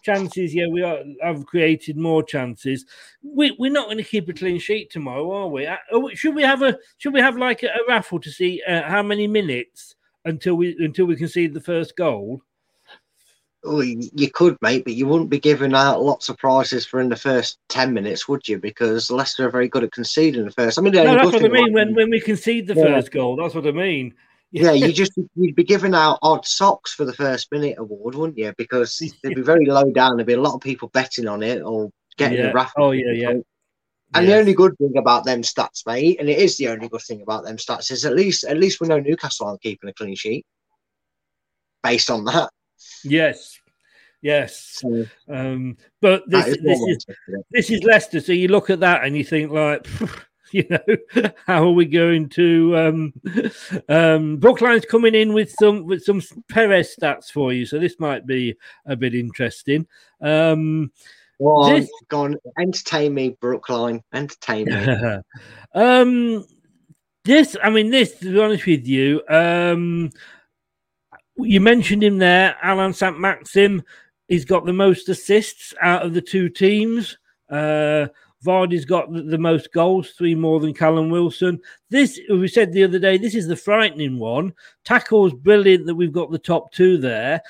Chances, yeah, we are, have created more chances. We, we're not going to keep a clean sheet tomorrow, are we? Uh, oh, Should we have a should we have like a, a raffle to see uh, how many minutes until we until we concede the first goal? Oh, you could, mate, but you wouldn't be giving out lots of prizes for in the first ten minutes, would you? Because Leicester are very good at conceding the first. I mean, No, that's what I mean. When when we concede the Yeah. first goal, that's what I mean. yeah, you just you'd be giving out odd socks for the first minute award, wouldn't you? Because (laughs) they'd be very low down. There'd be a lot of people betting on it or getting Yeah. the raffle. Oh, yeah, yeah. And the only good thing about them stats, mate, and it is the only good thing about them stats, is at least at least we know Newcastle aren't keeping a clean sheet. Based on that, Yes, yes. So- Um, but this is this what is Leicester- this is Leicester. So you look at that and you think like, (laughs) you know, (laughs) how are we going to? Um, (laughs) um, Brookline's coming in with some with some Perez stats for you, so this might be a bit interesting. Um, Go on, This- go on, entertain me, Brookline, entertain me. um, this, I mean, this. To be honest with you, um, you mentioned him there, Allan St. Maximin. He's got the most assists out of the two teams. Uh, Vardy's got the, the most goals, three more than Callum Wilson. This, we said the other day, this is the frightening one. Tackle's brilliant that we've got the top two there.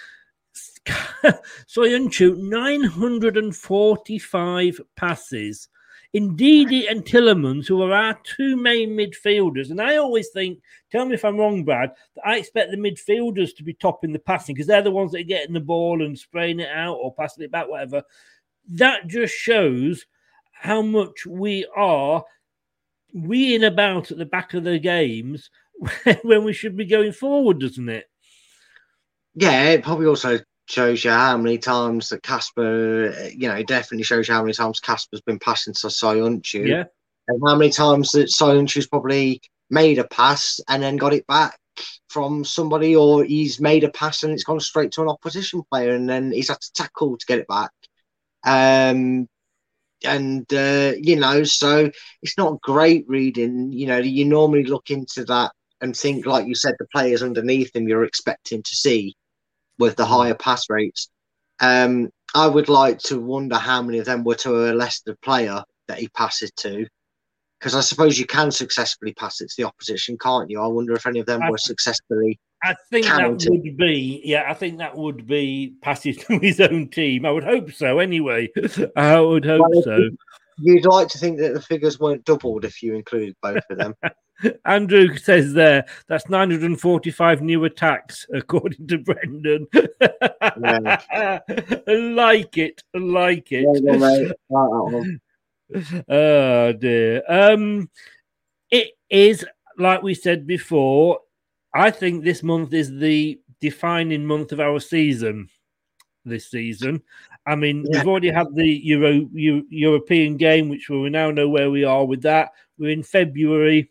(laughs) Soyuncu 945 passes. Ndidi, and Tielemans, who are our two main midfielders, and I always think, tell me if I'm wrong, Brad, I expect the midfielders to be topping the passing because they're the ones that are getting the ball and spraying it out or passing it back, whatever. That just shows how much we are weeing about at the back of the games (laughs) when we should be going forward, doesn't it? Yeah, it probably also shows you how many times that Casper, you know, definitely shows you how many times Casper's been passing to Soyuncu. Yeah. And how many times that Soyuncu's probably made a pass and then got it back from somebody, or he's made a pass and it's gone straight to an opposition player and then he's had to tackle to get it back. Um, and uh, you know, so it's not great reading. You know, you normally look into that and think, like you said, the players underneath him you're expecting to see with the higher pass rates. Um, I would like to wonder how many of them were to a Leicester player that he passes to, because I suppose you can successfully pass it to the opposition, can't you? I wonder if any of them I- were successfully. I think that would be, yeah, I think that would be passes (laughs) to his own team. I would hope so. Anyway, (laughs) I would hope Well, so. You'd like to think that the figures weren't doubled if you included both of them. (laughs) (laughs) Andrew says there that's 945 new attacks, (laughs) according to Brendan. I (laughs) like it. Like it. There you go, mate. Right, that one. oh dear. Um, it is like we said before. I think this month is the defining month of our season. This season, I mean, Yeah. we've already had the Euro, Eu- European game, which we now know where we are with that. We're in February,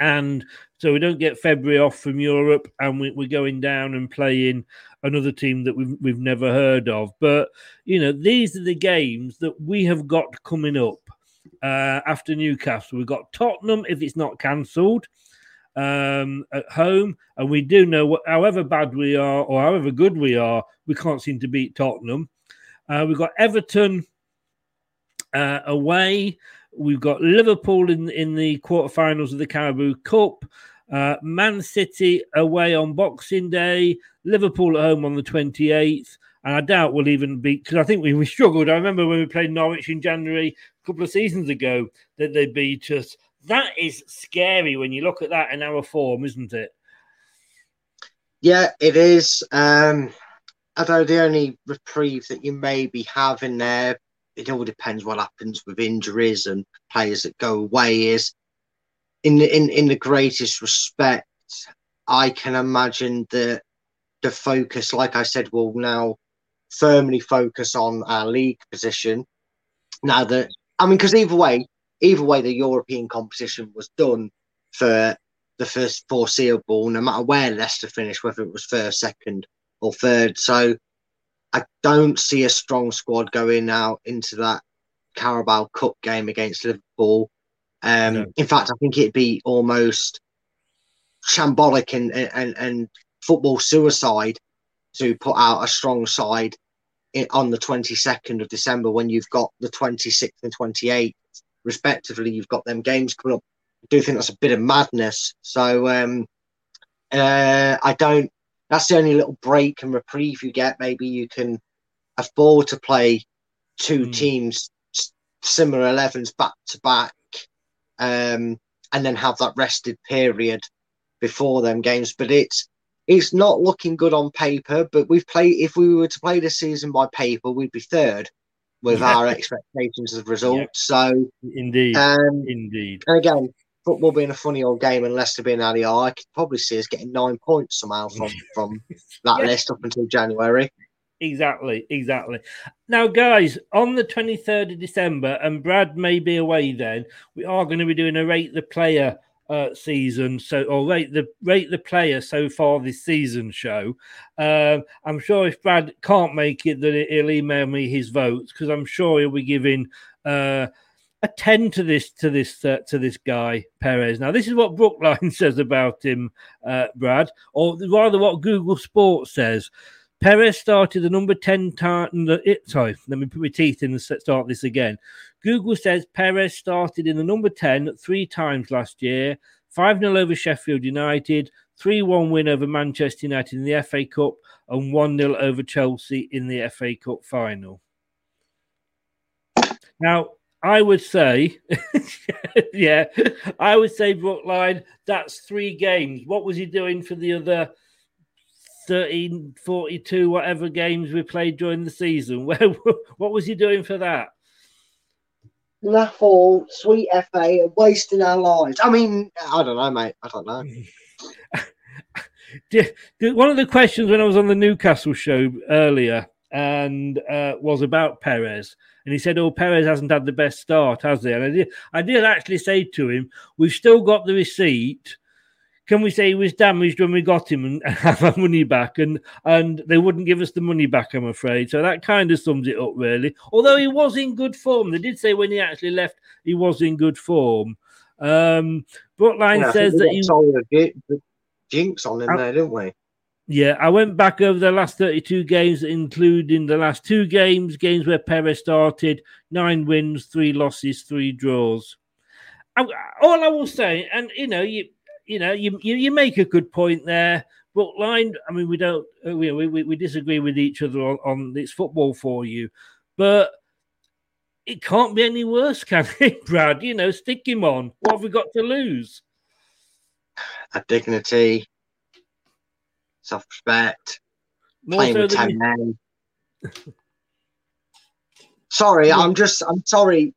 and so we don't get February off from Europe, and we, we're going down and playing another team that we've we've never heard of. But you know, these are the games that we have got coming up uh, after Newcastle. We've got Tottenham if it's not cancelled um, at home, and we do know what, however bad we are or however good we are, we can't seem to beat Tottenham. Uh, we've got Everton uh, away. We've got Liverpool in in the quarterfinals of the Carabao Cup. Uh, Man City away on Boxing Day. Liverpool at home on the 28th. And I doubt we'll even beat because I think we, we struggled. I remember when we played Norwich in January a couple of seasons ago that they beat us. That is scary when you look at that in our form, isn't it? Yeah, it is. Um, although the only reprieve that you maybe have in there, it all depends what happens with injuries and players that go away. Is in the, in in the greatest respect, I can imagine that the focus, like I said, will now firmly focus on our league position. Now that I mean, because either way, either way, the European competition was done for the first foreseeable, no matter where Leicester finished, whether it was first, second, or third. So I don't see a strong squad going out into that Carabao Cup game against Liverpool. Um, In fact, I think it'd be almost shambolic and, and, and football suicide to put out a strong side in, on the 22nd of December when you've got the 26th and 28th, respectively. You've got them games coming up. I do think that's a bit of madness. So um, uh, I don't. That's the only little break and reprieve you get. Maybe you can afford to play two teams, similar 11s back to back, um, and then have that rested period before them games. But it's it's not looking good on paper. But we've played. If we were to play this season by paper, we'd be third with Yeah. our expectations of results. So Indeed. um, Indeed. and again, football being a funny old game and Leicester being out of the eye, I could probably see us getting nine points somehow from (laughs) from that Yeah. list up until January. Exactly, exactly. Now, guys, on the 23rd of December, and Brad may be away then, we are going to be doing a rate the player uh, season, so or rate the rate the player so far this season show. Um, I'm sure if Brad can't make it, that he'll email me his votes because I'm sure he'll be giving uh, a 10 to this to this uh, to this guy Perez. Now, this is what Brookline (laughs) says about him, uh, Brad, or rather what Google Sports says. Perez started the number 10 time. Sorry, let me put my teeth in and start this again. Google says Perez started in the number 10 three times last year 5 0 over Sheffield United, 3 1 win over Manchester United in the FA Cup, and 1 0 over Chelsea in the FA Cup final. Now, I would say, (laughs) yeah, I would say Brookline, that's three games. What was he doing for the other 13, 42, whatever games we played during the season? (laughs) Where, what was he doing for that? Naffle, sweet FA, wasting our lives. I mean, I don't know, mate. I don't know. (laughs) One of the questions when I was on the Newcastle show earlier and uh, was about Perez, and he said, "Oh, Perez hasn't had the best start, has he?" And I did, I did actually say to him, "We've still got the receipt. Can we say he was damaged when we got him and (laughs) have our money back?" And and they wouldn't give us the money back, I'm afraid. So that kind of sums it up, really. Although he was in good form, they did say when he actually left, he was in good form. Um, Brookline Yeah, says that he. got told a ji- the jinx on in Uh, there, didn't we? Yeah, I went back over the last 32 games, including the last two games, games where Perez started, nine wins, three losses, three draws. I, all I will say, and you know, you you know, you you, you make a good point there. But line, I mean, we don't, uh, we we, we disagree with each other on, on it's football for you, but it can't be any worse, (laughs) can it, Brad? You know, stick him on. What have we got to lose? A dignity, self respect, playing with than 10 you- men. Sorry, I'm just, I'm sorry.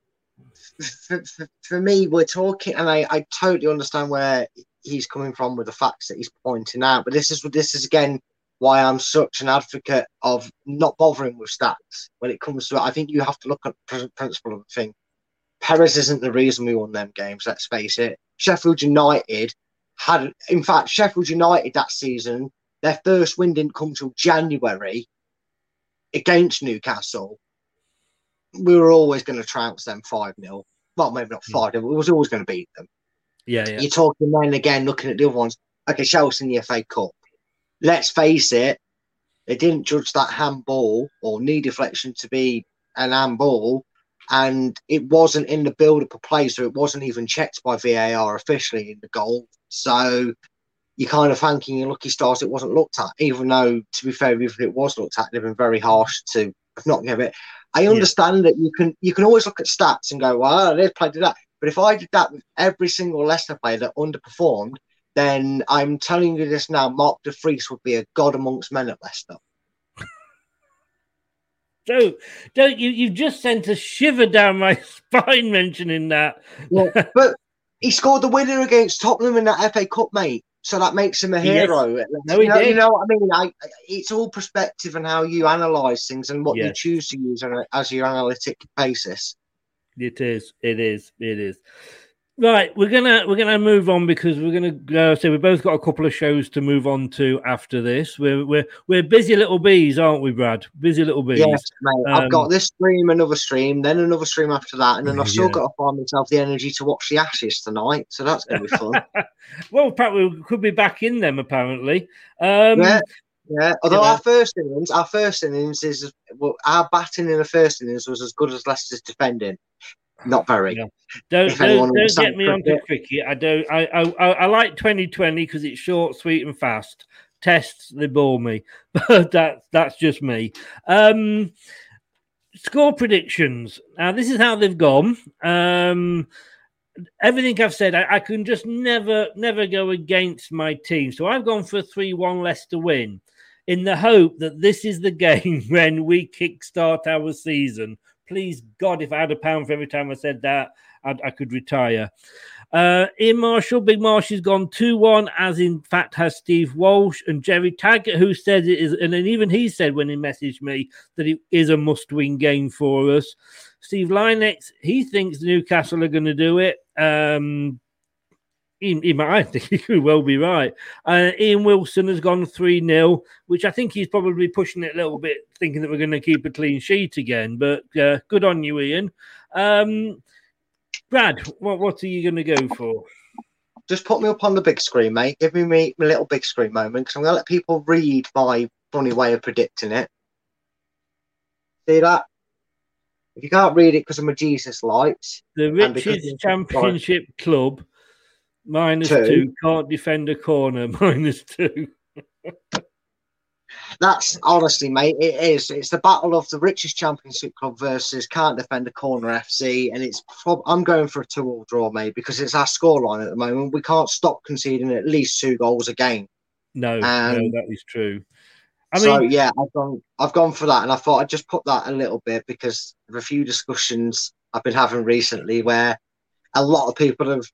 For, for, for me, we're talking, and I, I totally understand where he's coming from with the facts that he's pointing out, but this is this is again why I'm such an advocate of not bothering with stats when it comes to it. I think you have to look at the principle of the thing. Perez isn't the reason we won them games, let's face it. Sheffield United had, in fact, Sheffield United that season, their first win didn't come till January against Newcastle. We were always going to trounce them 5 0. Well, maybe not hmm. 5 0, we was always going to beat them. Yeah, yeah. You're talking then again, looking at the other ones, okay, Chelsea in the FA Cup. Let's face it, they didn't judge that handball or knee deflection to be an handball, and it wasn't in the build up of play, so it wasn't even checked by VAR officially in the goal. So you're kind of thanking your lucky stars it wasn't looked at, even though, to be fair, if it was looked at, they've been very harsh to not give it. I understand that you can you can always look at stats and go, well, they played that. But if I did that with every single Leicester player that underperformed, then I'm telling you this now, Mark De Vries would be a god amongst men at Leicester. (laughs) Don't don't you? You just sent a shiver down my (laughs) spine mentioning that. Yeah, but he scored the winner against Tottenham in that FA Cup, mate. So that makes him a Yes. hero. No, you, he know, you know what I mean? I, it's all perspective and how you analyse things and what you choose to use as your analytic basis. It is. It is. It is. Right, we're gonna we're gonna move on because we're gonna go. So we've both got a couple of shows to move on to after this. We're we're we're busy little bees, aren't we, Brad? Busy little bees. Yes, mate. I've Um, got this stream, another stream, then another stream after that, and then I've still Yeah. got to find myself the energy to watch the Ashes tonight. So that's going to be fun. (laughs) Well, apparently we could be back in them. Apparently, um, yeah, yeah. Although know. our first innings, our first innings is well, our batting in the first innings was as good as Leicester's defending. Not very. Don't don't, don't get me onto cricket. cricket. I don't. I I, I like 2020 because it's short, sweet, and fast. Tests they bore me, (laughs) but that's that's just me. Um, score predictions. Now this is how they've gone. Um, everything I've said, I, I can just never never go against my team. So I've gone for a three-one Leicester win, in the hope that this is the (laughs) game when we kickstart our season. Please God, if I had a pound for every time I said that, I'd, I could retire. Uh, Ian Marshall, Big Marsh has gone 2 1, as in fact has Steve Walsh and Gerry Taggart, who said it is, and then even he said when he messaged me that it is a must win game for us. Steve Lynex, he thinks Newcastle are going to do it. Um, he, he might, I (laughs) think he could well be right. Uh, Ian Wilson has gone 3 0, which I think he's probably pushing it a little bit, thinking that we're going to keep a clean sheet again. But uh, good on you, Ian. Um, Brad, what, what are you going to go for? Just put me up on the big screen, mate. Give me me my little big screen moment because I'm going to let people read my funny way of predicting it. See that? If you can't read it because I'm a Jesus light, The richest championship club Minus Two. two. Can't defend a corner. (laughs) Minus two. That's honestly, mate, it is. It's the battle of the richest championship club versus can't defend a corner FC, and it's. Prob- I'm going for a two-all draw, mate, because it's our scoreline at the moment. We can't stop conceding at least two goals a game. No, no, Um, that is true. I so yeah, I've gone. I've gone for that, and I thought I'd just put that a little bit because of a few discussions I've been having recently where a lot of people have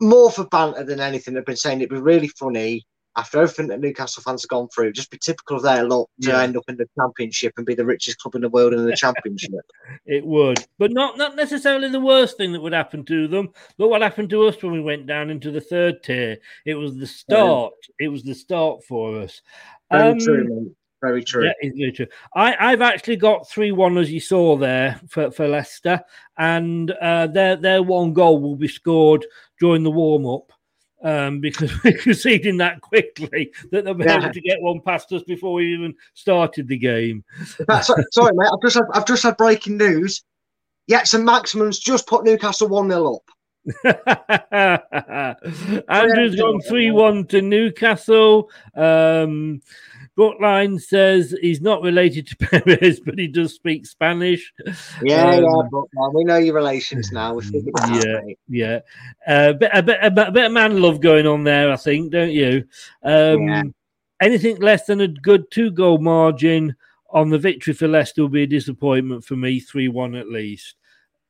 more for banter than anything have been saying it'd be really funny after everything that Newcastle fans have gone through, just be typical of their lot to Yeah. end up in the championship and be the richest club in the world in the championship. (laughs) It would, but not not necessarily the worst thing that would happen to them. Look what happened to us when we went down into the third tier. It was the start. It was the start for us. Very Um, true. Very true. Yeah, it's very true. I, I've actually got three one as you saw there for, for Leicester, and uh, their their one goal will be scored during the warm up. Um, because (laughs) we're conceding that quickly that they'll be Yeah. able to get one past us before we even started the game. (laughs) Sorry, mate. I've just had, I've just had breaking news. Yet and Maximum's just put Newcastle one 0 up. (laughs) Andrew's gone 3 1 to Newcastle. Um, Brookline says he's not related to (laughs) Perez, but he does speak Spanish. Yeah, Um, yeah, well, we know your relations now. We figured it out, yeah, yeah. Uh, a, bit, a, bit, a bit of man love going on there, I think, don't you? Um, Yeah. Anything less than a good two goal margin on the victory for Leicester will be a disappointment for me, 3 1 at least.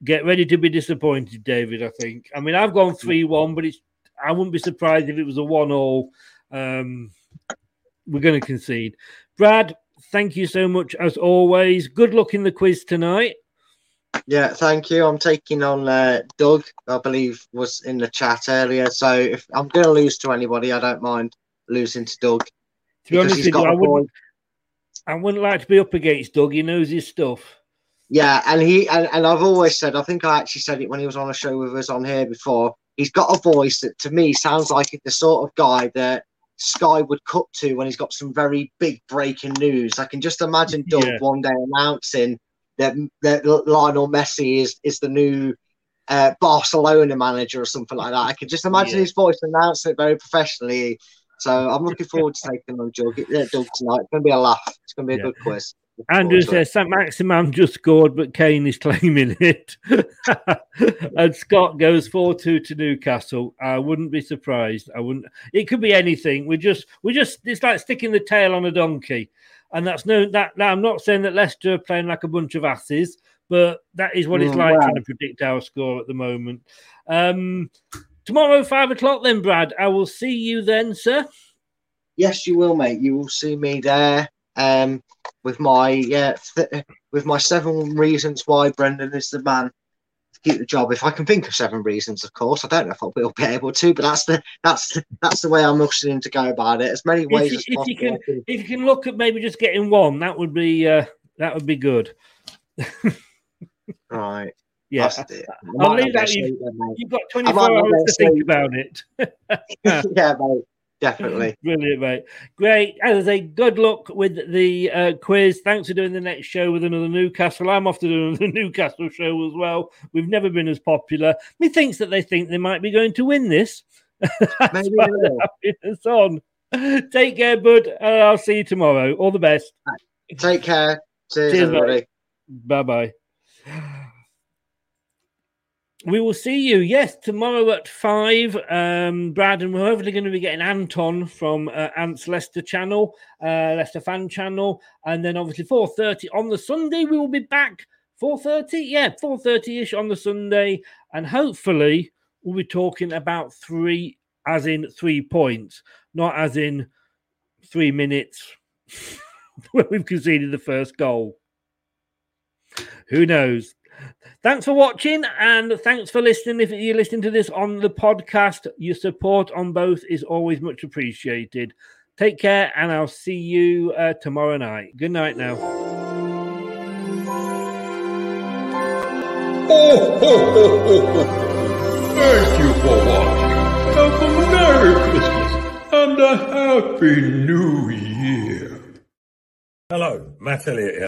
Get ready to be disappointed, David. I think. I mean, I've gone 3 1, but it's I wouldn't be surprised if it was a 1 all. Um, we're going to concede. Brad, thank you so much as always. Good luck in the quiz tonight. Yeah, thank you. I'm taking on uh, Doug, I believe was in the chat earlier. So if I'm going to lose to anybody, I don't mind losing to Doug. To be honest he's with you, got I wouldn't, I wouldn't like to be up against Doug. He knows his stuff. Yeah, and he and, and I've always said, I think I actually said it when he was on a show with us on here before. He's got a voice that to me sounds like the sort of guy that Sky would cut to when he's got some very big breaking news. I can just imagine Doug Yeah. one day announcing that, that Lionel Messi is is the new uh, Barcelona manager or something like that. I can just imagine Yeah. his voice announcing it very professionally. So I'm looking (laughs) forward to taking on Doug, uh, Doug tonight. It's going to be a laugh. It's going to be a Yeah. good quiz. Andrew says St. Maximin just scored, but Kane is claiming it. (laughs) and Scott goes 4 2 to Newcastle. I wouldn't be surprised. I wouldn't. It could be anything. We just, we just, it's like sticking the tail on a donkey. And that's no, that, now I'm not saying that Leicester are playing like a bunch of asses, but that is what it's Mm, like well. trying to predict our score at the moment. Um, tomorrow, five o'clock, then, Brad. I will see you then, sir. Yes, you will, mate. You will see me there um, with my uh, th- with my seven reasons why Brendan is the man to keep the job. If I can think of seven reasons, of course. I don't know if I will be able to, but that's the that's the, that's the way I'm looking to go about it. As many ways If, as you- if possible. you can, if you can look at maybe just getting one, that would be uh, that would be good. (laughs) Right. Yeah, I'll, I I'll might leave that. Sleep, you, have got I might 24 hours to think about it. (laughs) yeah, mate. Definitely. (laughs) Brilliant, mate. Great. As I say, good luck with the uh, quiz. Thanks for doing the next show with another Newcastle. I'm off to do another (laughs) Newcastle show as well. We've never been as popular. Methinks that they think they might be going to win this. (laughs) Maybe why they they're will. having us on. Take care, bud. And I'll see you tomorrow. All the best. Take care. Cheers, Cheers, everybody. Bye bye. We will see you, yes, tomorrow at five. Um, Brad, and we're hopefully going to be getting Anton from uh, Ant's Leicester channel, uh, Leicester fan channel, and then obviously four thirty on the Sunday. We will be back four thirty, yeah, four thirty ish on the Sunday, and hopefully we'll be talking about three, as in three points, not as in three minutes (laughs) where we've conceded the first goal. Who knows? Thanks for watching and thanks for listening. If you're listening to this on the podcast, your support on both is always much appreciated. Take care and I'll see you uh, tomorrow night. Good night now. Oh, ho, ho, ho, ho. Thank you for watching. Have a Merry Christmas and a Happy New Year. Hello, Matt Elliott here.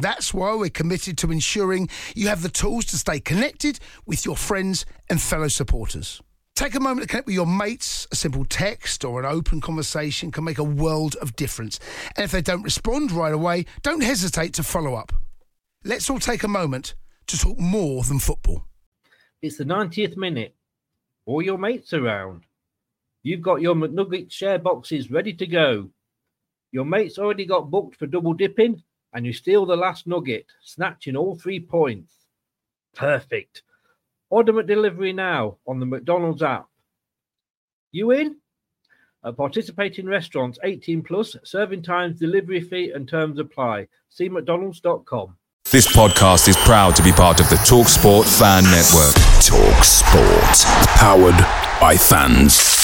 That's why we're committed to ensuring you have the tools to stay connected with your friends and fellow supporters. Take a moment to connect with your mates. A simple text or an open conversation can make a world of difference. And if they don't respond right away, don't hesitate to follow up. Let's all take a moment to talk more than football. It's the 90th minute. All your mates around. You've got your McNugget share boxes ready to go. Your mates already got booked for double dipping, and you steal the last nugget, snatching all three points. Perfect. Order McDelivery now on the McDonald's app. You in? At participating restaurants 18 plus, serving times, delivery fee, and terms apply. See McDonald's.com. This podcast is proud to be part of the TalkSport Fan Network. TalkSport. Powered by fans.